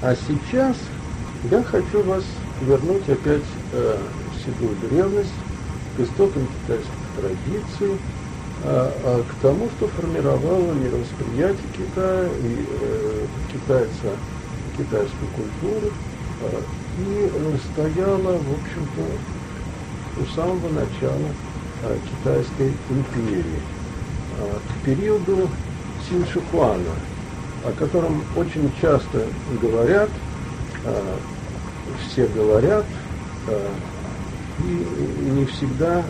А сейчас я хочу вас вернуть опять э, в седую древность, к истокам китайских традиций, э, э, к тому, что формировало мировосприятие Китая и э, китайца, китайскую культуру, э, и стояла, в общем-то, у самого начала э, китайской империи, э, к периоду Синшихуана, о котором очень часто говорят, э, все говорят, э, и не всегда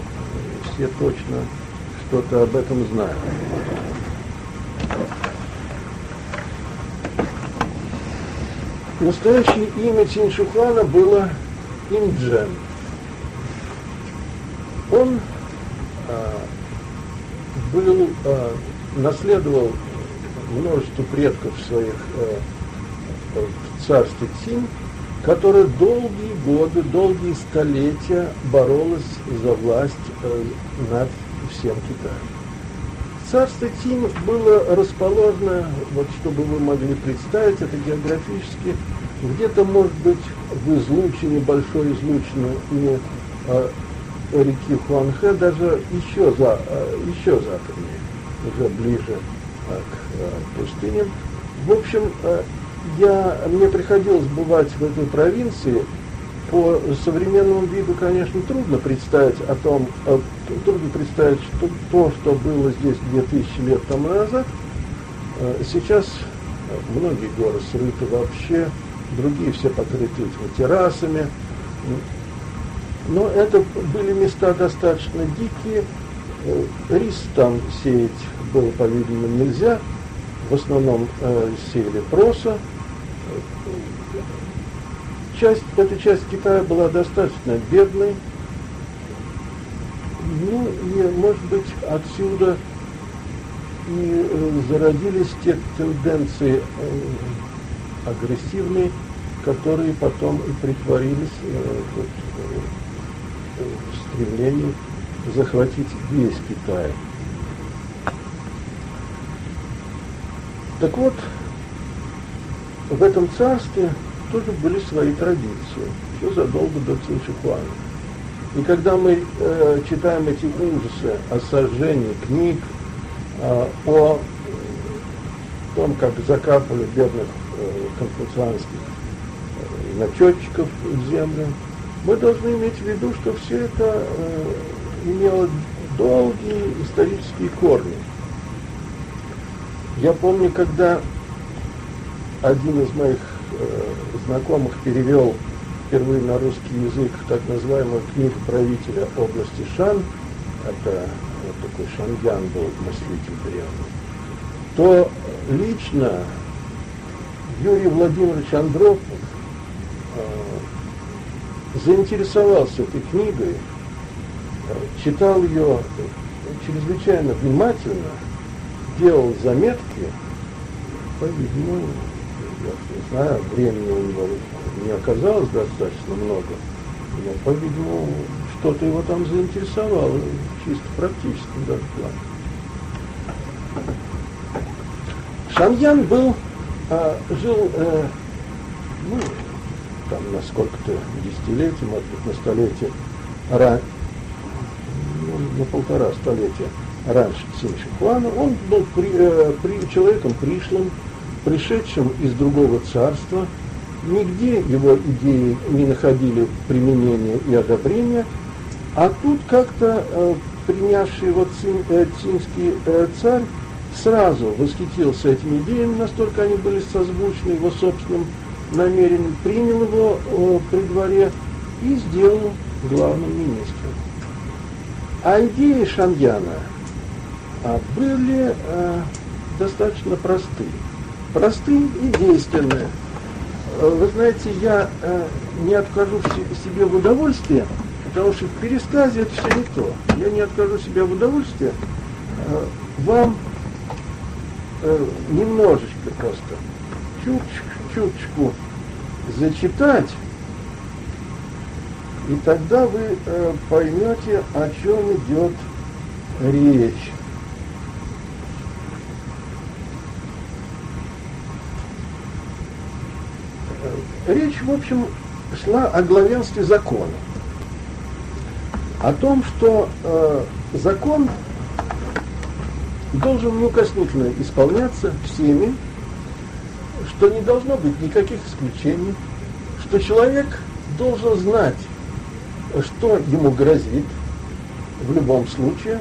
все точно что-то об этом знают. Настоящее имя Тиньшухуана было Инджен. Он а, был, наследовал множество предков своих а, в царстве Цин, которое долгие годы, долгие столетия боролось за власть э, над всем Китаем. Царство Цин было расположено, вот чтобы вы могли представить это географически, где-то, может быть, в излучине, большой излучине и э, реки Хуанхэ, даже еще, за, э, еще западнее, уже ближе э, к э, пустыням. В общем, э, я, мне приходилось бывать в этой провинции, по современному виду, конечно, трудно представить о том, э, трудно представить что, то, что было здесь 2000 лет тому назад. Э, сейчас многие горы срыты вообще, другие все покрыты террасами. Но это были места достаточно дикие. Э, рис там сеять было, по-видимому, нельзя. В основном э, сеяли проса часть, эта часть Китая была достаточно бедной. Ну и, может быть, отсюда и э, зародились те тенденции э, агрессивные, которые потом и притворились э, вот, э, в стремлении захватить весь Китай. Так вот, в этом царстве тоже были свои традиции, еще задолго до Циншихуана. И когда мы э, читаем эти ужасы о сожжении книг, э, о том, как закапывали бедных э, конфуцианских э, начетчиков в землю, мы должны иметь в виду, что все это э, имело долгие исторические корни. Я помню, когда один из моих э, знакомых перевел впервые на русский язык так называемую книгу правителя области Шан, это вот такой Шаньян был мыслитель древний, то лично Юрий Владимирович Андропов э, заинтересовался этой книгой, э, читал ее чрезвычайно внимательно, делал заметки, по-видимому, я не знаю, времени у него не оказалось достаточно много, но, по-видимому, что-то его там заинтересовало, чисто практически даже плане. Шаньян был, а, жил, э, ну, там на сколько-то десятилетий, может быть, на столетие, ра, ну, на полтора столетия раньше Циншихуана. Он был при, э, при, человеком пришлым, пришедшим из другого царства, нигде его идеи не находили применения и одобрения, а тут как-то э, принявший его цин, э, цинский э, царь сразу восхитился этими идеями, настолько они были созвучны его собственным намерением, принял его э, при дворе и сделал главным министром. А идеи Шаньяна были э, достаточно простые простые и действенные. Э, вы знаете, я э, не откажу себе в удовольствии, потому что в пересказе это все не то. Я не откажу себе в удовольствии вам немножечко просто чуточку, зачитать, и тогда вы поймете, о чем идет речь. Речь, в общем, шла о главенстве закона. О том, что э, закон должен неукоснительно исполняться всеми, что не должно быть никаких исключений, что человек должен знать, что ему грозит в любом случае,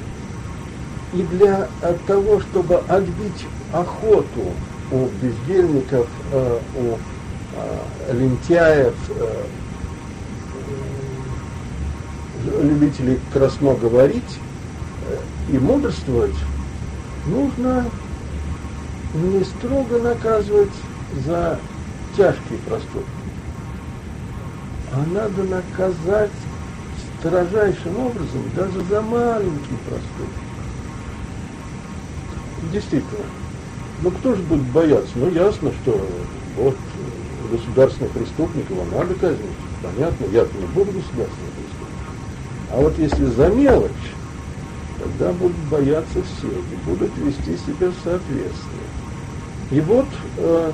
и для того, чтобы отбить охоту у бездельников, э, у лентяев, э, любителей красно говорить и мудрствовать, нужно не строго наказывать за тяжкие проступки, а надо наказать строжайшим образом даже за маленькие проступки. Действительно. Ну кто же будет бояться? Ну ясно, что вот государственных преступников надо казнить. Понятно, я не буду государственным преступником. А вот если за мелочь, тогда будут бояться все и будут вести себя соответственно. И вот э,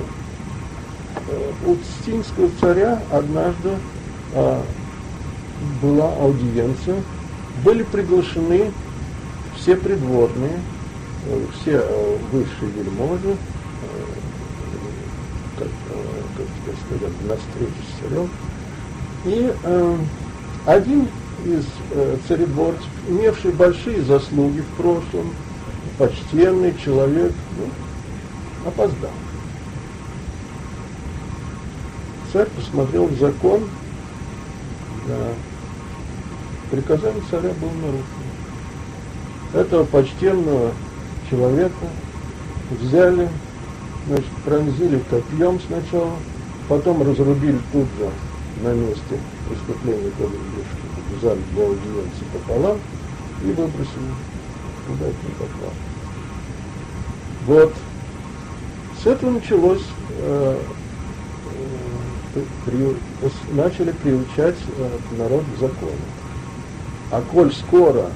э, у Цинского царя однажды э, была аудиенция, были приглашены все придворные, э, все э, высшие вельможи, э, как, теперь сказать, на встречу с царем. И э, один из э, царедворцев, имевший большие заслуги в прошлом, почтенный человек, ну, опоздал. Царь посмотрел в закон, да, приказание царя было нарушено. Этого почтенного человека взяли, значит, пронзили копьем сначала, потом разрубили тут же на месте преступления Колумбишки в зале для аудиенции пополам и выбросили куда это попало. Вот. С этого началось, э, э, при, начали приучать э, народ к закону. А коль скоро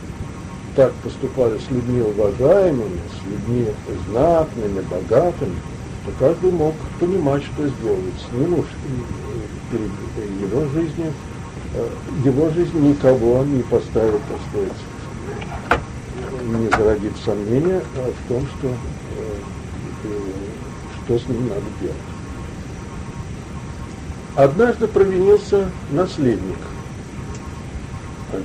так поступали с людьми уважаемыми, с людьми знатными, богатыми, то каждый мог понимать, что сделать. Не нужно перед его жизнью, э, его жизнь никого не поставит, так сказать, не зародит сомнения в том, что, э, что с ним надо делать. Однажды провинился наследник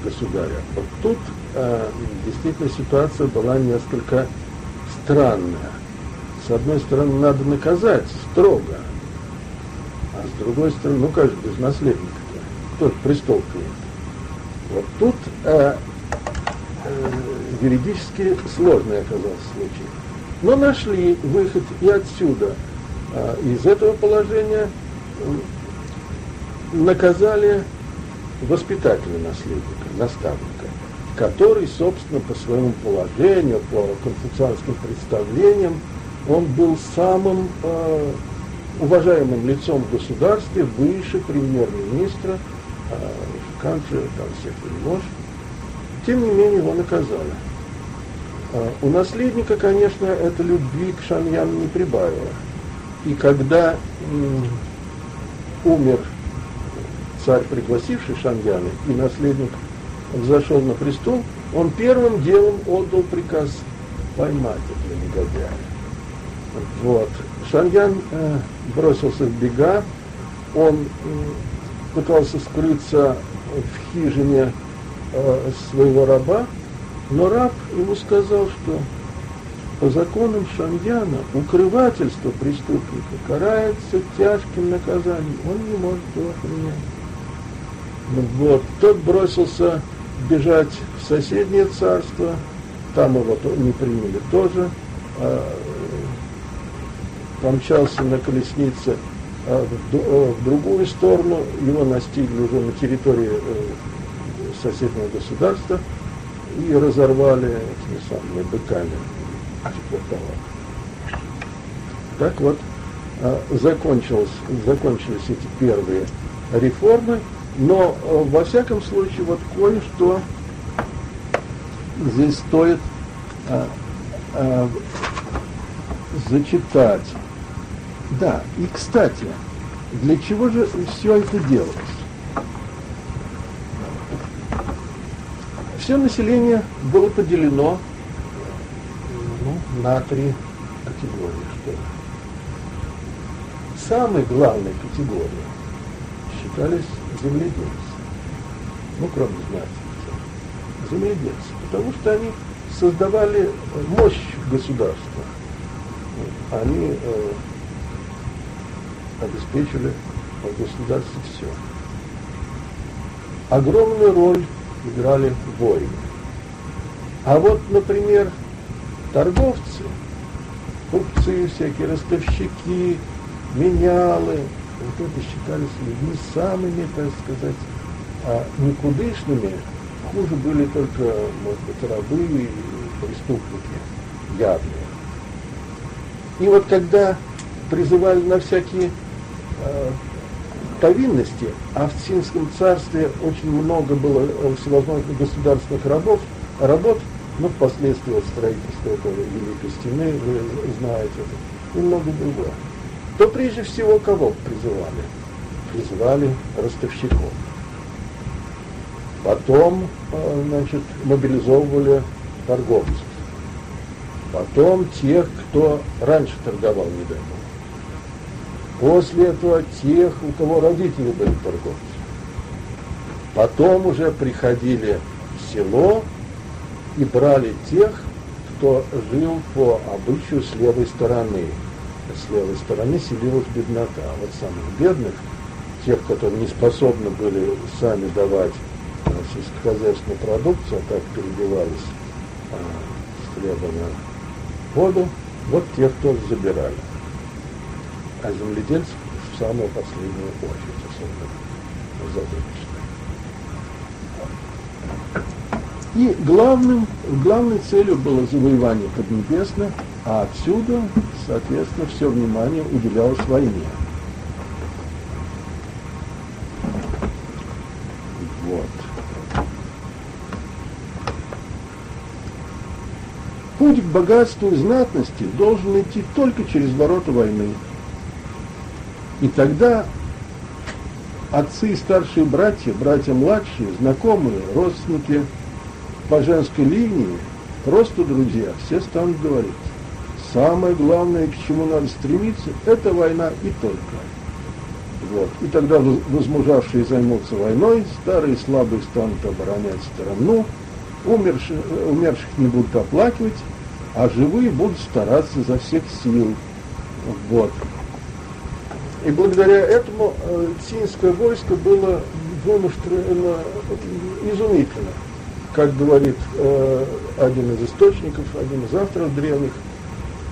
государя. Вот тут э, действительно ситуация была несколько странная. С одной стороны, надо наказать строго, а с другой стороны, ну как же без наследника-то? Кто же престол клеит? Вот тут э, э, юридически сложный оказался случай. Но нашли выход и отсюда. Э, из этого положения э, наказали воспитателя наследника, наставника, который, собственно, по своему положению, по конфуцианским представлениям, он был самым э, уважаемым лицом в государстве, выше премьер-министра, э, канцлера, там всех вельмож. Тем не менее, его наказали. Э, у наследника, конечно, это любви к Шаньяну не прибавило. И когда умер царь, пригласивший Шаньяна, и наследник взошел на престол, он первым делом отдал приказ поймать этого негодяя. Вот. Шаньян э, бросился в бега, он э, пытался скрыться в хижине э, своего раба, но раб ему сказал, что по законам Шаньяна укрывательство преступника карается тяжким наказанием, он не может его принять. Вот. Тот бросился бежать в соседнее царство, там его не приняли тоже, а, помчался на колеснице а, в другую сторону, его настигли уже на территории э, соседнего государства и разорвали этими самыми быками. Так вот, а, закончилось, закончились эти первые реформы, но, э, во всяком случае, вот кое-что здесь стоит а, а, зачитать. Да, и, кстати, Для чего же все это делалось? Все население было поделено ну, на три категории, что ли. Самой главной категорией считались земледельцы. Ну, кроме знати, земледельцы. Потому что они создавали мощь государства. Они э, обеспечили в государстве все. Огромную роль играли воины. А вот, например, торговцы, купцы всякие, ростовщики, менялы, вот это считались людьми самыми, так сказать, а никудышными, хуже были только, может быть, рабы и преступники явные. И вот когда призывали на всякие повинности, а в Цинском царстве очень много было всевозможных государственных рабов, работ, ну, впоследствии от строительства этого Великой Стены, вы знаете это, и много другого, то прежде всего кого призывали? Призывали ростовщиков. Потом, э, значит, мобилизовывали торговцев. Потом тех, кто раньше торговал недавно. После этого тех, у кого родители были торговцы. Потом уже приходили в село и брали тех, кто жил по обычаю с левой стороны. С левой стороны селилась беднота. А вот самых бедных, тех, которые не способны были сами давать а, сельскохозяйственную продукцию, а так перебивались а, с хлеба на воду, вот тех тоже забирали а земледельцев в самую последнюю очередь, особенно загадочно. И главным, главной целью было завоевание Поднебесной, а отсюда, соответственно, все внимание уделялось войне. Вот. Путь к богатству и знатности должен идти только через ворота войны. И тогда отцы и старшие братья, братья младшие, знакомые, родственники по женской линии, просто друзья, все станут говорить. Самое главное, к чему надо стремиться, это война и только. Вот. И тогда возмужавшие займутся войной, старые слабые станут оборонять страну, умерших, умерших не будут оплакивать, а живые будут стараться за всех сил. Вот. И благодаря этому э, синское войско было вымышлено изумительно. Как говорит э, один из источников, один из авторов древних,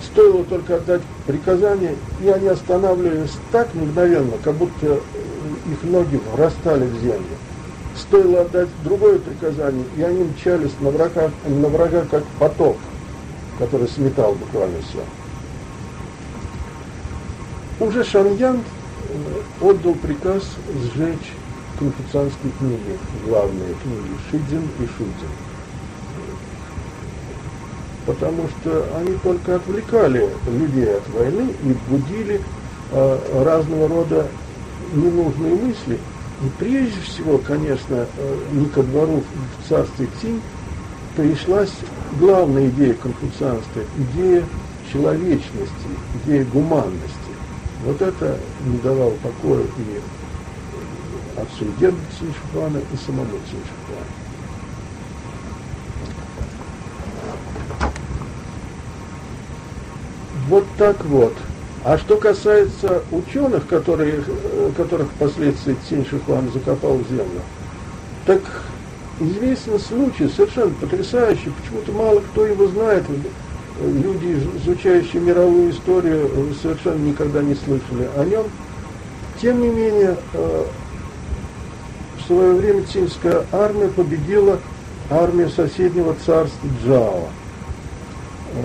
стоило только отдать приказание, и они останавливались так мгновенно, как будто э, их ноги врастали в землю. Стоило отдать другое приказание, и они мчались на врага, на врага как поток, который сметал буквально все. Уже Шаньян э, отдал приказ сжечь конфуцианские книги, главные книги Шидзин и Шудзин. Потому что они только отвлекали людей от войны и будили э, разного рода ненужные мысли. И прежде всего, конечно, э, не ко двору в царстве Цинь пришлась главная идея конфуцианства, идея человечности, идея гуманности. Вот это не давало покоя и отцу и деду Циншихуана, и самому Циншихуану. Вот так вот. А что касается ученых, которые, которых впоследствии Циншихуан закопал в землю, так известен случай, совершенно потрясающий, почему-то мало кто его знает, люди, изучающие мировую историю, совершенно никогда не слышали о нем. Тем не менее, э, в свое время цинская армия победила армию соседнего царства Джао. Э,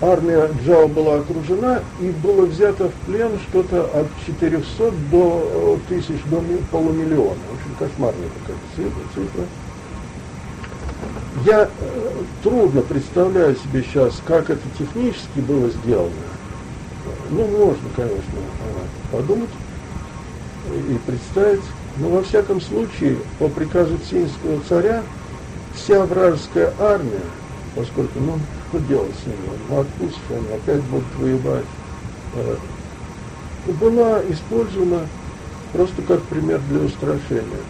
армия Джао была окружена и было взято в плен что-то от 400 до э, тысяч, до полумиллиона. В общем, кошмарная такая цифра. Я трудно представляю себе сейчас, как это технически было сделано. ну, можно, конечно, подумать и представить, но во всяком случае, по приказу Цинского царя, вся вражеская армия, поскольку, ну, что делать с ними, ну, отпустишь, они опять будут воевать, э, была использована просто как пример для устрашения.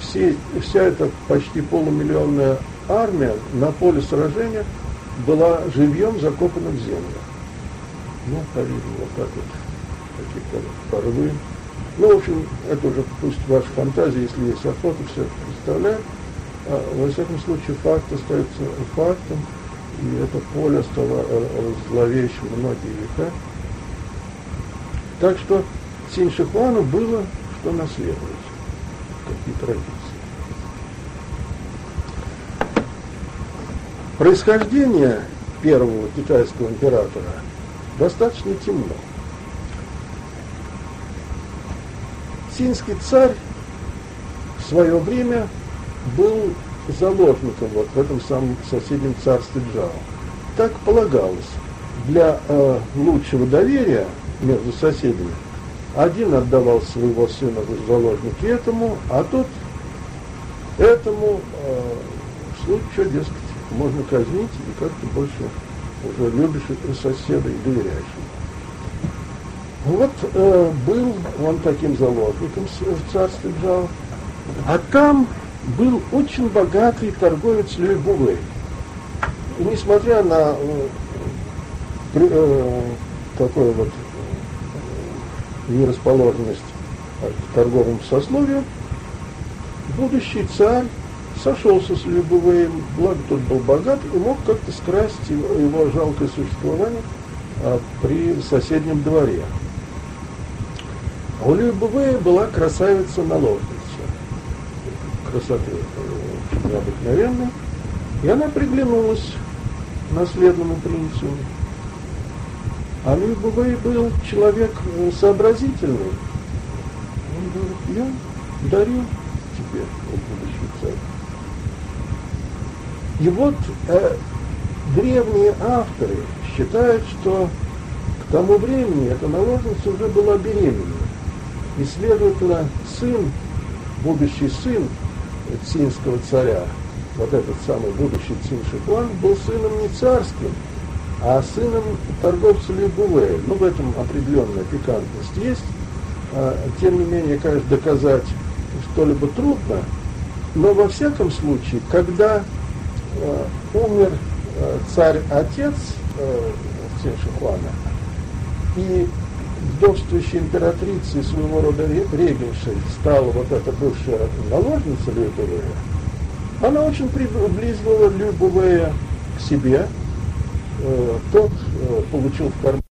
Все, вся эта почти полумиллионная армия на поле сражения была живьем закопана в землю. Ну, по-видимому, вот так вот, какие-то порвы. Ну, в общем, это уже пусть ваша фантазия, если есть охота, все это представляет. А, во всяком случае, факт остается фактом, и это поле стало э, зловещим многие века. Так что Синьшихуану было что наследовать, какие традиции. Происхождение первого китайского императора достаточно темно. Синский царь в свое время был заложником вот в этом самом соседнем царстве Джао. Так полагалось. Для э, лучшего доверия между соседями один отдавал своего сына в заложники этому, а тот этому э, в случае, дескать, можно казнить и как-то больше уже любишь соседа и доверяешь Вот э, был он таким заложником в царстве Джао, а там был очень богатый торговец Люй Бувей. И несмотря на э, э, такую вот э, нерасположенность к торговому сословию, будущий царь сошелся с Любовеем, благо тот был богат и мог как-то скрасить его, его жалкое существование а, при соседнем дворе. У Любовея была красавица-наложница, красоты необыкновенной, и она приглянулась наследному принцу. А Любовей был человек э, сообразительный. Он говорит, я дарю тебе, будущий царь. И вот э, древние авторы считают, что к тому времени эта наложница уже была беременна. И, следовательно, сын, будущий сын цинского царя, вот этот самый будущий Цин Шихуан, был сыном не царским, а сыном торговца Лебувея. Ну, в этом определенная пикантность есть. А, тем не менее, конечно, доказать что-либо трудно, но во всяком случае, когда умер э, царь-отец э, Циншихуана, и вдовствующей императрицей своего рода регеншей стала вот эта бывшая наложница Любовея, она очень приблизила Любовея к себе. Тот получил в карман